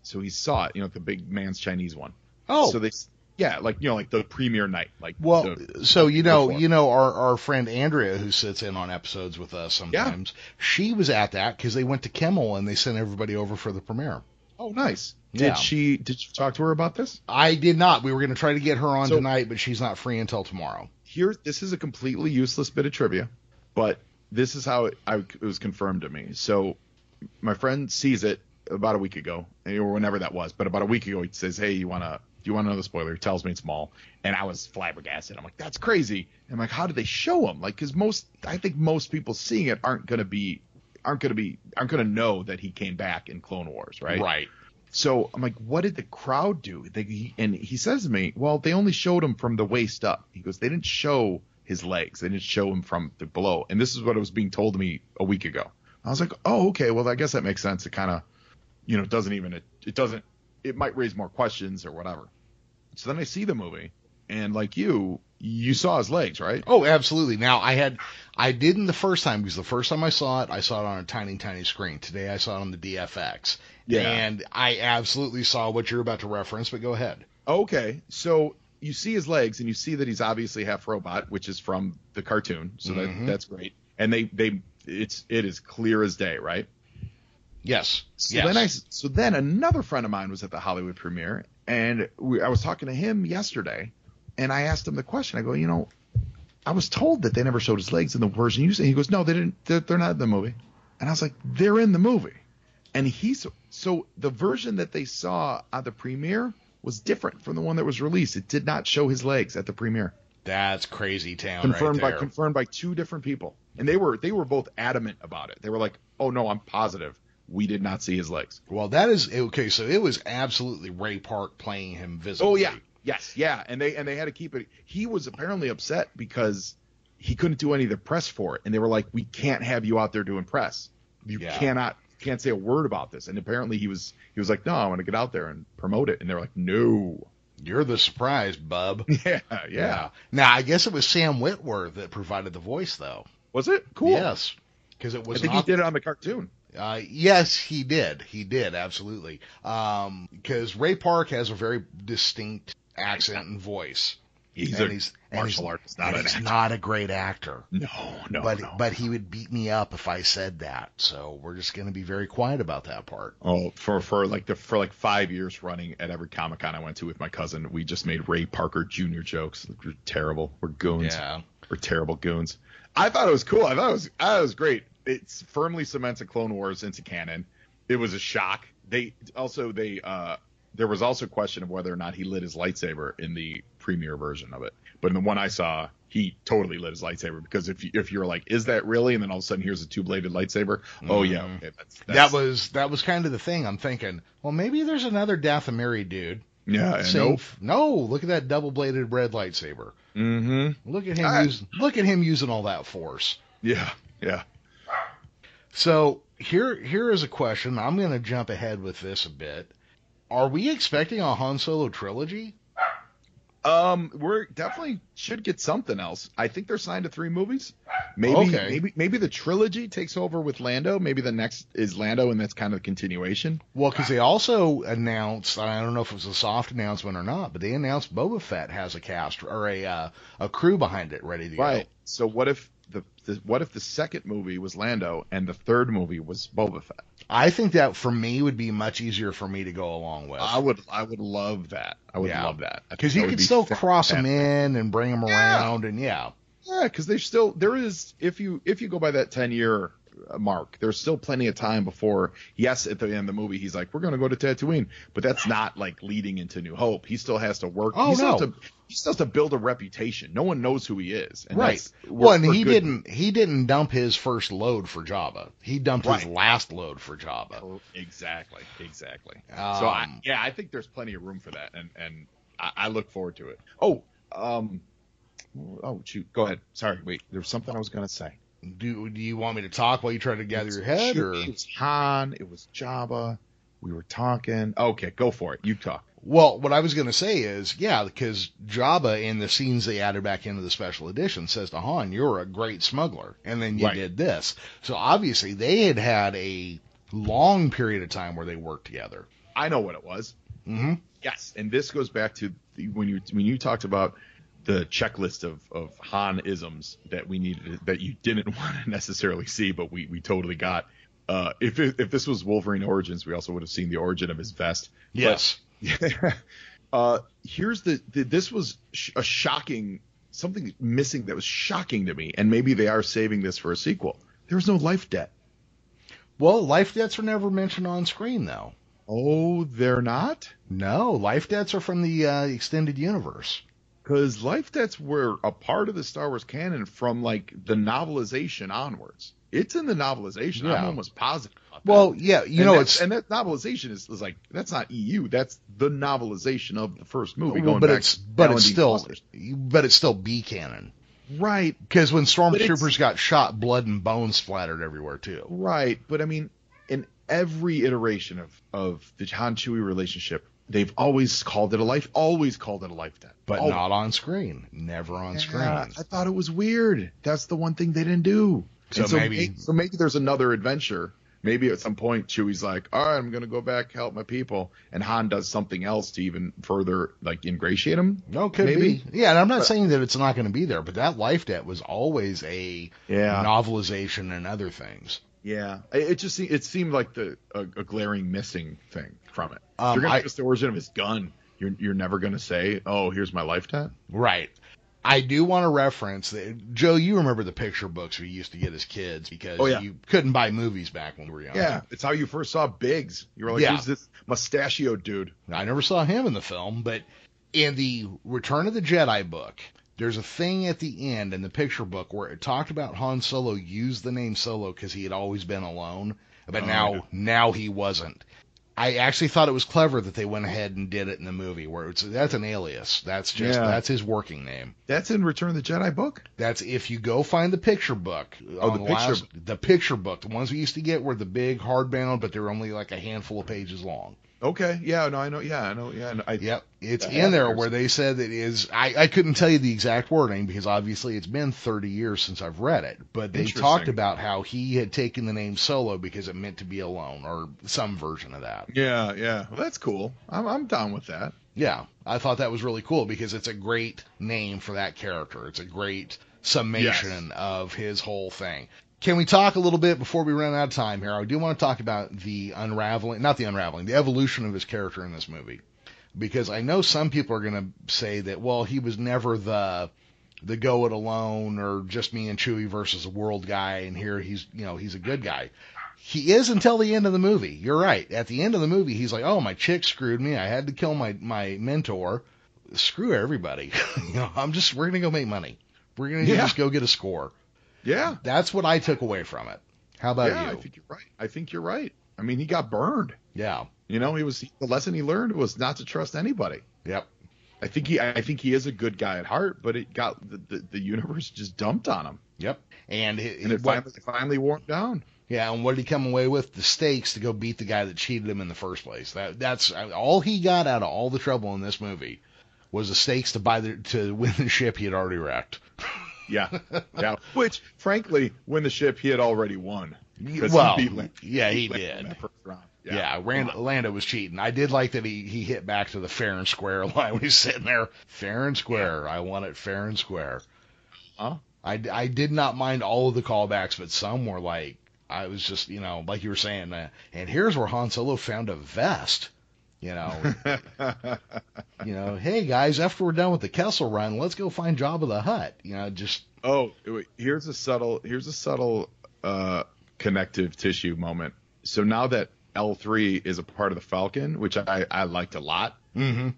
so he saw it. You know, the big man's Chinese one. Oh, So they. Yeah, like you know, like the premiere night. Like well, the- so you know, before. you know, our our friend Andrea, who sits in on episodes with us sometimes, she was at that because they went to Kimmel and they sent everybody over for the premiere. oh, nice. Yeah. Did she? Did you talk to her about this? I did not. We were going to try to get her on So- tonight, but she's not free until tomorrow. here this is a completely useless bit of trivia but this is how it, I, it was confirmed to me so my friend sees it about a week ago or whenever that was but about a week ago he says hey you want to do you want to know the spoiler he tells me it's Maul and i was flabbergasted i'm like that's crazy and i'm like how did they show him like because most i think most people seeing it aren't going to be aren't going to be aren't going to know that he came back in clone wars right Right. so I'm like, what did the crowd do? They, he, and he says to me, well, they only showed him from the waist up. He goes, they didn't show his legs. They didn't show him from the below. And this is what it was being told to me a week ago. I was like, oh, okay. Well, I guess that makes sense. It kind of, you know, doesn't even, it, it doesn't, it might raise more questions or whatever. So then I see the movie and like you, you saw his legs, right? Oh, absolutely. Now I had, I didn't the first time because the first time I saw it, I saw it on a tiny, tiny screen. Today I saw it on the DFX. Yeah. And I absolutely saw what you're about to reference, but go ahead. Okay, so you see his legs and you see that he's obviously half robot, which is from the cartoon, so Mhm. that that's great. And they they it's it is clear as day, right? Yes. So yes. then I so then another friend of mine was at the Hollywood premiere, and we, I was talking to him yesterday, and I asked him the question. I go, you know, I was told that they never showed his legs in the version you say. He goes, no, they didn't. They're, they're not in the movie. And I was like, they're in the movie. And he's so the version that they saw at the premiere was different from the one that was released. It did not show his legs at the premiere. That's crazy town confirmed right by confirmed by two different people, and they were they were both adamant about it. They were like, "Oh no, I'm positive we did not see his legs." well, that is okay. So it was absolutely Ray Park playing him visibly. Oh yeah, yes, yeah, and they and they had to keep it. He was apparently upset because he couldn't do any of the press for it, and they were like, "We can't have you out there doing press. You Yeah. cannot can't say a word about this." And apparently he was he was like, "No, I want to get out there and promote it," and they were like, "No." You're the surprise, bub. Yeah, yeah. Now I guess it was Sam Witwer that provided the voice, though. Was it cool? Yes, because it was. I think he did it on the cartoon. Uh, yes, he did. He did absolutely. Um, because Ray Park has a very distinct accent and voice. He's and a he's martial artist, not an he's actor. not a great actor. No, no, but no. but he would beat me up if I said that. So we're just going to be very quiet about that part. Oh, for for like the for like five years running at every Comic Con I went to with my cousin, we just made Ray Parker Jr. jokes. We're terrible. We're goons. Yeah. We're terrible goons. I thought it was cool. I thought it was I thought it was great. It firmly cements a Clone Wars into canon. It was a shock. They also they uh there was also a question of whether or not he lit his lightsaber in the premiere version of it. But in the one I saw, he totally lit his lightsaber because if you, if you're like, is that really? And then all of a sudden here's a two bladed lightsaber. Oh yeah, Mhm. okay, that's, That was that was kind of the thing. I'm thinking, well, maybe there's another Dathomiri dude. yeah. nope. No, look at that double bladed red lightsaber. Mm-hmm. Look at him Ah. using look at him using all that force. Yeah, yeah. So here here is a question. I'm going to jump ahead with this a bit. Are we expecting a Han Solo trilogy? Um, we're definitely should get something else. I think they're signed to three movies. Maybe, Okay. maybe, maybe the trilogy takes over with Lando. Maybe the next is Lando, and that's kind of a continuation. Well, because they also announced, I don't know if it was a soft announcement or not, but they announced Boba Fett has a cast or a uh, a crew behind it ready to go. Right. So what if the, the what if the second movie was Lando and the third movie was Boba Fett? I think that for me would be much easier for me to go along with. I would, I would love that. I would Yeah. love that Because you could be still cross them in and bring them Yeah. around, and yeah, Yeah, because they still there is if you if you go by that ten year mark, there's still plenty of time before. Yes, at the end of the movie, he's like, "We're going to go to Tatooine," but that's not like leading into New Hope. He still has to work. Oh, he still no. has to, he still has to build a reputation. No one knows who he is. And right. Well, and he good- didn't he didn't dump his first load for Jabba. He dumped his last load for Jabba. Exactly, exactly. so Um, I, yeah, I think there's plenty of room for that, and and I, I look forward to it. Oh, um, oh shoot, go ahead. Sorry, wait. There was something I was going to say. Do do you want me to talk while you try to gather your head, or It was Han. It was Jabba. We were talking. Okay, go for it. You talk. Well, what I was going to say is, yeah, because Jabba in the scenes they added back into the special edition says to Han, "You're a great smuggler," and then you Right. did this. So obviously they had had a long period of time where they worked together. I know what it was. hmm Yes, and this goes back to the, when you when you talked about the checklist of of Han isms that we needed that you didn't want to necessarily see, but we we totally got. Uh, if it, if this was Wolverine Origins, we also would have seen the origin of his vest. Yes. uh, here's the, the this was sh- a shocking something missing that was shocking to me, and maybe they are saving this for a sequel. There was no life debt. Well, life debts are never mentioned on screen, though. Oh, they're not. No, life debts are from the uh, extended universe. Because life debts were a part of the Star Wars canon from like the novelization onwards. It's in the novelization. Yeah. I'm almost positive. Well, yeah, you And know, it's and that novelization is, is like that's not EU. That's the novelization of the first movie. well, but it's but it's still Foster's. but it's still B canon right, because when stormtroopers got shot, blood and bones splattered everywhere too. right. But I mean, in every iteration of of the Han Chewie relationship, they've always called it a life, always called it a life debt, but Always. not on screen. Never on Yeah, screen. I thought it was weird. That's the one thing they didn't do. So And maybe- may- so maybe there's another adventure. Maybe at some point Chewie's like, all right, I'm gonna go back help my people, and Han does something else to even further like ingratiate him. No, could Maybe. be. Yeah, and I'm not But- saying that it's not going to be there, but that life debt was always a Yeah. novelization and other things. Yeah, it it just it seemed like the a, a glaring missing thing from it. Um, you're gonna I- the origin of his gun. You're you're never gonna say, oh, here's my life debt. Right. I do want to reference that. Joe, you remember the picture books we used to get as kids because Oh, yeah. you couldn't buy movies back when we were young. Yeah, it's how you first saw Biggs. You were like, Yeah. who's this mustachio dude? I never saw him in the film, but in the Return of the Jedi book, there's a thing at the end in the picture book where it talked about Han Solo used the name Solo because he had always been alone, but Oh, now now he wasn't. I actually thought it was clever that they went ahead and did it in the movie where it's that's an alias. That's just Yeah. that's his working name. That's in Return of the Jedi book. That's if you go find the picture book. Oh, the picture- last- the picture book. The ones we used to get were the big hardbound, but they were only like a handful of pages long. Okay, yeah, no, I know, yeah, I know, yeah, know, I, Yep, it's in there there's- where they said it is. I, I couldn't tell you the exact wording because obviously it's been 30 years since I've read it. But they talked about how he had taken the name Solo because it meant to be alone or some version of that. yeah, yeah. Well, that's cool. I'm I'm down with that. Yeah, I thought that was really cool because it's a great name for that character. It's a great summation of his whole thing. Can we talk a little bit before we run out of time here? I do want to talk about the unraveling, not the unraveling, the evolution of his character in this movie. Because I know some people are going to say that, well, he was never the the go it alone or just me and Chewie versus a world guy, and here he's you know he's a good guy. He is until the end of the movie. You're right. At the end of the movie, he's like, "Oh, my chick screwed me. I had to kill my my mentor. Screw everybody. you know, I'm just we're gonna go make money. We're gonna Yeah. just go get a score." Yeah, That's what I took away from it. How about you? yeah, I think you're right. I think you're right. I mean, he got burned. Yeah. You know, he was the lesson he learned was not to trust anybody. Yep. I think he I think he is a good guy at heart, but it got the the, the universe just dumped on him, Yep. And, it, and it what- finally it finally him down. Yeah, and what did he come away with? The stakes to go beat the guy that cheated him in the first place. That that's all he got out of all the trouble in this movie was the stakes to buy the to win the ship he had already wrecked. Yeah, yeah. Which, frankly, when the ship he had already won. Well, he Lando- yeah, he beat did. in the first round. Yeah, Rand, Lando was cheating. I did like that he he hit back to the fair and square line when he's sitting there. Fair and square. I want it fair and square. Huh? I, I did not mind all of the callbacks, but some were like I was just you know like you were saying. Uh, and here's where Han Solo found a vest. You know, you know, hey guys, after we're done with the Kessel Run, let's go find Jabba the Hutt. You know, just Oh, wait, here's a subtle here's a subtle uh, connective tissue moment. So now that L3 is a part of the Falcon, which I, I liked a lot, mm-hmm.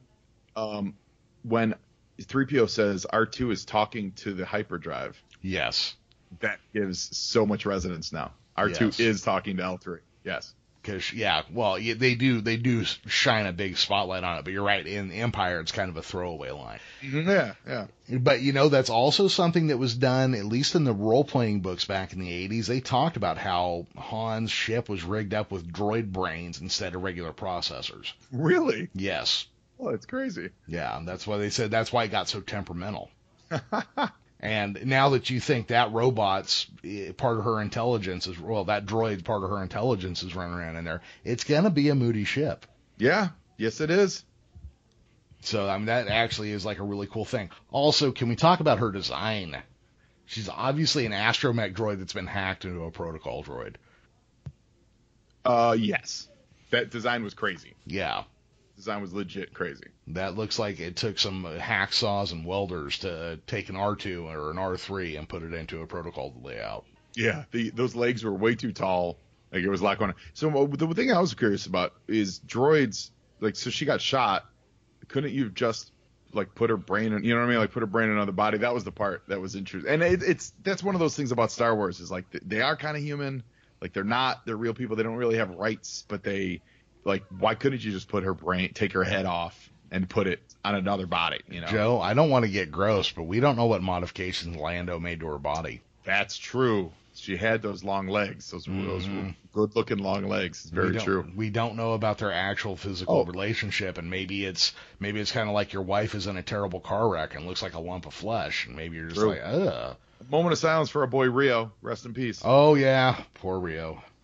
um, when 3PO says R2 is talking to the hyperdrive, yes, that gives so much resonance now. R2 Yes. is talking to L3. Yes. Because yeah, well, yeah, they do they do shine a big spotlight on it, but you're right. In Empire, it's kind of a throwaway line. Mm-hmm. Yeah, yeah. But you know, that's also something that was done, at least in the role playing books back in the 80s. They talked about how Han's ship was rigged up with droid brains instead of regular processors. Really? Yes. Well, it's crazy. Yeah, that's why they said that's why it got so temperamental. and now that you think that robot's eh, part of her intelligence is, well, that droid's part of her intelligence is running around in there, it's going to be a moody ship. Yeah. Yes, it is. So I mean that actually is like a really cool thing. Also, can we talk about her design? She's obviously an astromech droid that's been hacked into a protocol droid. Uh, yes. That design was crazy. Yeah, Design was legit crazy. that looks like it took some hacksaws and welders to take an R2 or an R3 and put it into a protocol layout. Yeah, the those legs were way too tall. Like it was going on. So uh, the thing I was curious about is droids. Like, so she got shot. Couldn't you just like put her brain in? You know what I mean? Like put her brain in another body. That was the part that was interesting. And it, it's that's one of those things about Star Wars is like they are kind of human. Like they're not. They're real people. They don't really have rights, but they like. Why couldn't you just put her brain, take her head off, and put it on another body? You know. Joe, I don't want to get gross, but we don't know what modifications Lando made to her body. That's true. she had those long legs, those those Mhm. good looking long legs. It's very we true. We don't know about their actual physical Oh. relationship, and maybe it's maybe it's kind of like your wife is in a terrible car wreck and looks like a lump of flesh, and maybe you're just True. like, ugh. Moment of silence for our boy Rio. Rest in peace. Oh yeah, poor Rio.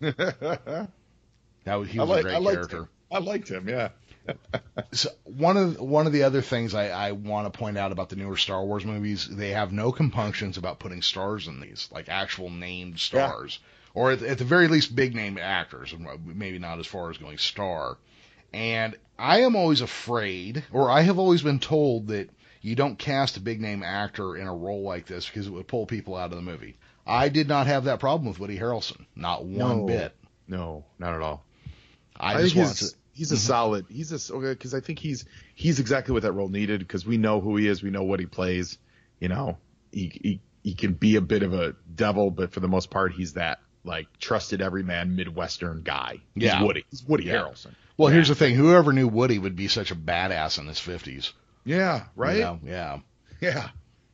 That was, he was a great I liked character. him. I liked him. Yeah. So one of one of the other things I, I want to point out about the newer Star Wars movies, they have no compunctions about putting stars in these, like actual named stars, or at, at the very least, big name actors. Uh, maybe not as far as going star. And I am always afraid, or I have always been told that you don't cast a big name actor in a role like this because it would pull people out of the movie. I did not have that problem with Woody Harrelson, not one No. bit. No, not at all. I, I, just think want he's to. he's a Mhm. solid. He's a okay because I think he's he's exactly what that role needed because we know who he is. We know what he plays. You know, he he he can be a bit of a devil, but for the most part, he's that like trusted everyman Midwestern guy. He's Yeah. Woody. He's Woody Yeah. Harrelson. Well, Yeah. here's the thing: whoever knew Woody would be such a badass in his fifties. Yeah. Right. You know? Yeah. Yeah.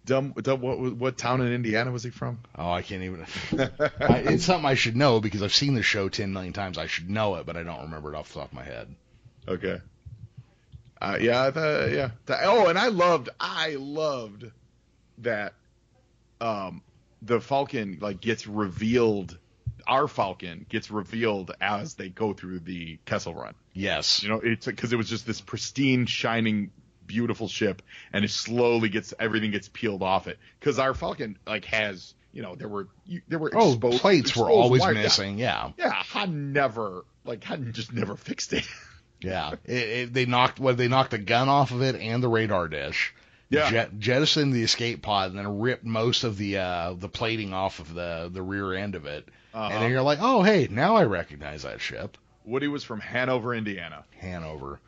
Dumb. Dumb. What what town in Indiana was he from? Oh, I can't even. I, it's something I should know because I've seen the show ten million times. I should know it, but I don't remember it off the top of my head. Okay. Uh, yeah, the, yeah. The- oh, and I loved, I loved that um, the Falcon like gets revealed. Our Falcon gets revealed as they go through the Kessel Run. Yes. You know, it's because it was just this pristine, shining, beautiful ship, and it slowly gets everything gets peeled off it. Because our Falcon like has, you know, there were you, there were Oh, exposed, plates were always. Yeah. missing. Yeah. Yeah, Han never like Han just never fixed it. Yeah. It, it, they knocked what they knocked the gun off of it and the radar dish. Yeah. Jet, jettisoned the escape pod and then ripped most of the uh, the plating off of the the rear end of it. Uh-huh. And then you're like, oh hey, now I recognize that ship. Woody was from Hanover, Indiana. Hanover.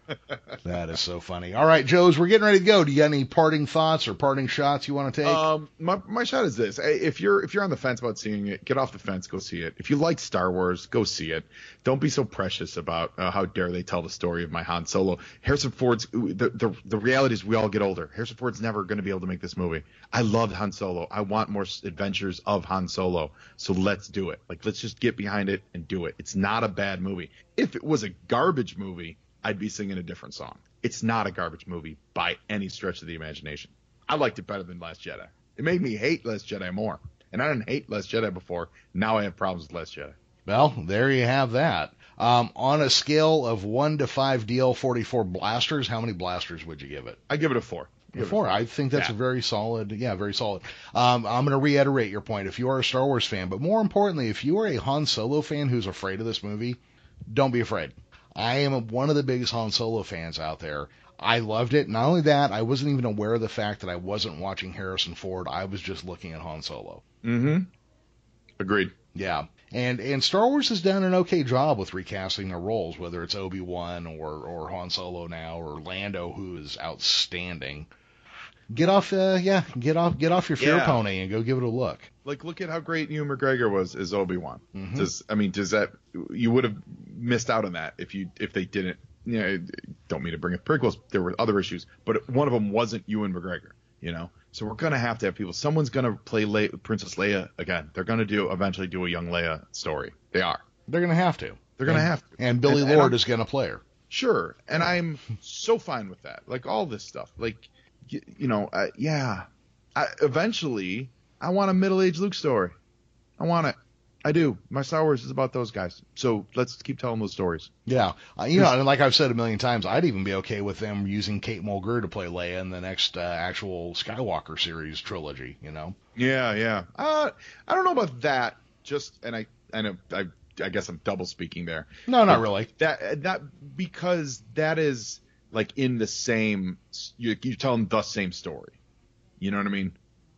That is so funny. All right, Joe's, we're getting ready to go. Do you got any parting thoughts or parting shots you want to take? Um, my my shot is this: if you're if you're on the fence about seeing it, get off the fence, go see it. If you like Star Wars, go see it. Don't be so precious about uh, how dare they tell the story of my Han Solo. Harrison Ford's the the the reality is we all get older. Harrison Ford's never going to be able to make this movie. I loved Han Solo. I want more adventures of Han Solo. So let's do it. Like let's just get behind it and do it. It's not a bad movie. If it was a garbage movie, I'd be singing a different song. It's not a garbage movie by any stretch of the imagination. I liked it better than Last Jedi. It made me hate Last Jedi more. And I didn't hate Last Jedi before. Now I have problems with Last Jedi. Well, there you have that. Um, on a scale of 1 to 5 DL44 blasters, how many blasters would you give it? I give it a four. Give a Four. I think that's Yeah. a very solid, yeah, very solid. Um, I'm going to reiterate your point. If you are a Star Wars fan, but more importantly, if you are a Han Solo fan who's afraid of this movie, don't be afraid. I am one of the biggest Han Solo fans out there. I loved it. Not only that, I wasn't even aware of the fact that I wasn't watching Harrison Ford. I was just looking at Han Solo. Mm-hmm. Agreed. Yeah. And and Star Wars has done an okay job with recasting their roles, whether it's Obi Wan or or Han Solo now or Lando, who is outstanding. Get off, uh, yeah, get off, get off your fear Yeah. pony and go give it a look. Like, look at how great Ewan McGregor was as Obi Wan. Mhm. Does I mean, does that you would have missed out on that if you if they didn't? You know, don't mean to bring up prequels. There were other issues, but one of them wasn't Ewan McGregor. You know, so we're gonna have to have people. Someone's gonna play Le- Princess Leia again. They're gonna do eventually do a young Leia story. They are. They're gonna have to. They're gonna And- have to. And Billie And- and Lourd I'm- is gonna play her. Sure, and I'm so fine with that. Like all this stuff. Like, y- you know, uh, yeah. I, eventually, I want a middle-aged Luke story. I want it. I do. My Star Wars is about those guys. So let's keep telling those stories. Yeah, uh, you know, and like I've said a million times, I'd even be okay with them using Kate Mulgrew to play Leia in the next uh, actual Skywalker series trilogy. You know. Yeah, yeah. Uh, I don't know about that. Just and I, I know, I, I guess I'm double speaking there. No, not really. That that because that is like in the same. You you're telling the same story. You know what I mean?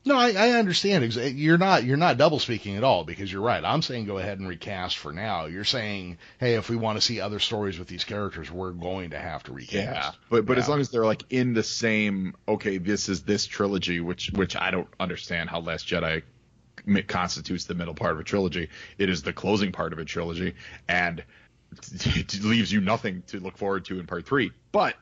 No, I, I understand. You're not you're not double speaking at all because you're right. I'm saying go ahead and recast for now. You're saying, hey, if we want to see other stories with these characters, we're going to have to recast. Yeah, But but as long as they're like in the same okay, this is this trilogy, which which I don't understand how Last Jedi constitutes the middle part of a trilogy. It is the closing part of a trilogy, and it leaves you nothing to look forward to in part three. But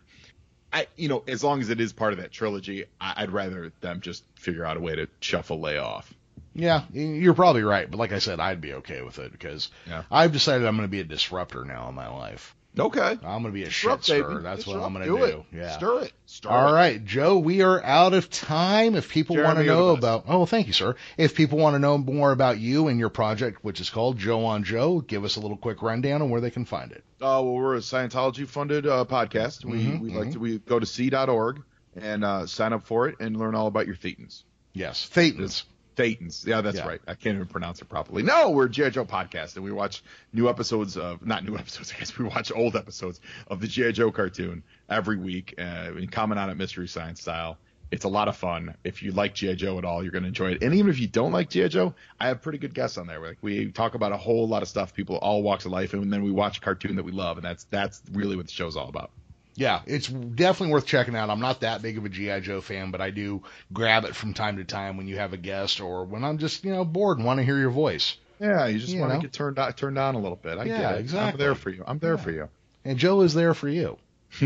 I, you know, as long as it is part of that trilogy, I, I'd rather them just figure out a way to shuffle Leia off. Yeah, you're probably right. But like I said, I'd be okay with it because Yeah. I've decided I'm going to be a disruptor now in my life. Okay. I'm going to be a Disrupt, shit baby. That's what I'm going to do. do. Yeah. Stir it. Stir All it. right, Joe, we are out of time. If people want to know about, oh, thank you, sir. If people want to know more about you and your project, which is called Joe on Joe, give us a little quick rundown on where they can find it. Uh, well, we're a Scientology funded uh, podcast. We Mhm, we like to we go to c.org and uh, sign up for it and learn all about your thetans. Yes, Thetans. Thetans. Yeah, that's Yeah. right. I can't even pronounce it properly. No, we're G.I. Joe podcast, and we watch new episodes of not new episodes. I guess we watch old episodes of the G.I. Joe cartoon every week. Uh, we comment on it mystery science style. It's a lot of fun. If you like G.I. Joe at all, you're going to enjoy it. And even if you don't like G.I. Joe, I have pretty good guests on there. Like we talk about a whole lot of stuff, people all walks of life, and then we watch a cartoon that we love, and that's that's really what the show's all about. Yeah, it's definitely worth checking out. I'm not that big of a GI Joe fan, but I do grab it from time to time when you have a guest or when I'm just you know bored and want to hear your voice. Yeah, you just You want know. to get turned on, turned on a little bit. I Yeah, get it. exactly. I'm there for you. I'm there Yeah. for you. And Joe is there for you.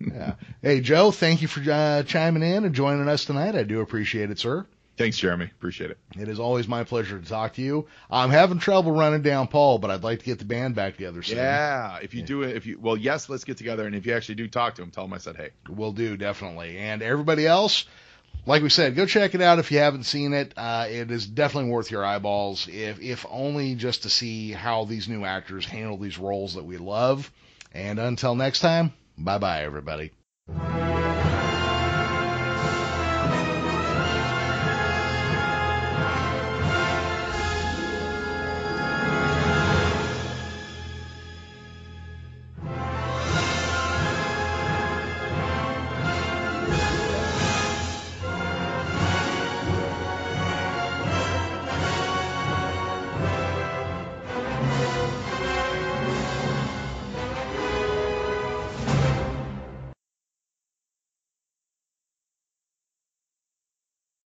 yeah. Hey, Joe, thank you for uh, chiming in and joining us tonight. I do appreciate it, sir. Thanks, Jeremy. Appreciate it. It is always my pleasure to talk to you. I'm having trouble running down Paul, but I'd like to get the band back together soon. Yeah, if you do it, if you well, yes, let's get together, and if you actually do talk to him, tell him I said hey. We'll do, definitely. And everybody else, like we said, go check it out if you haven't seen it. Uh, it is definitely worth your eyeballs, if, if only just to see how these new actors handle these roles that we love. And until next time, bye bye, everybody.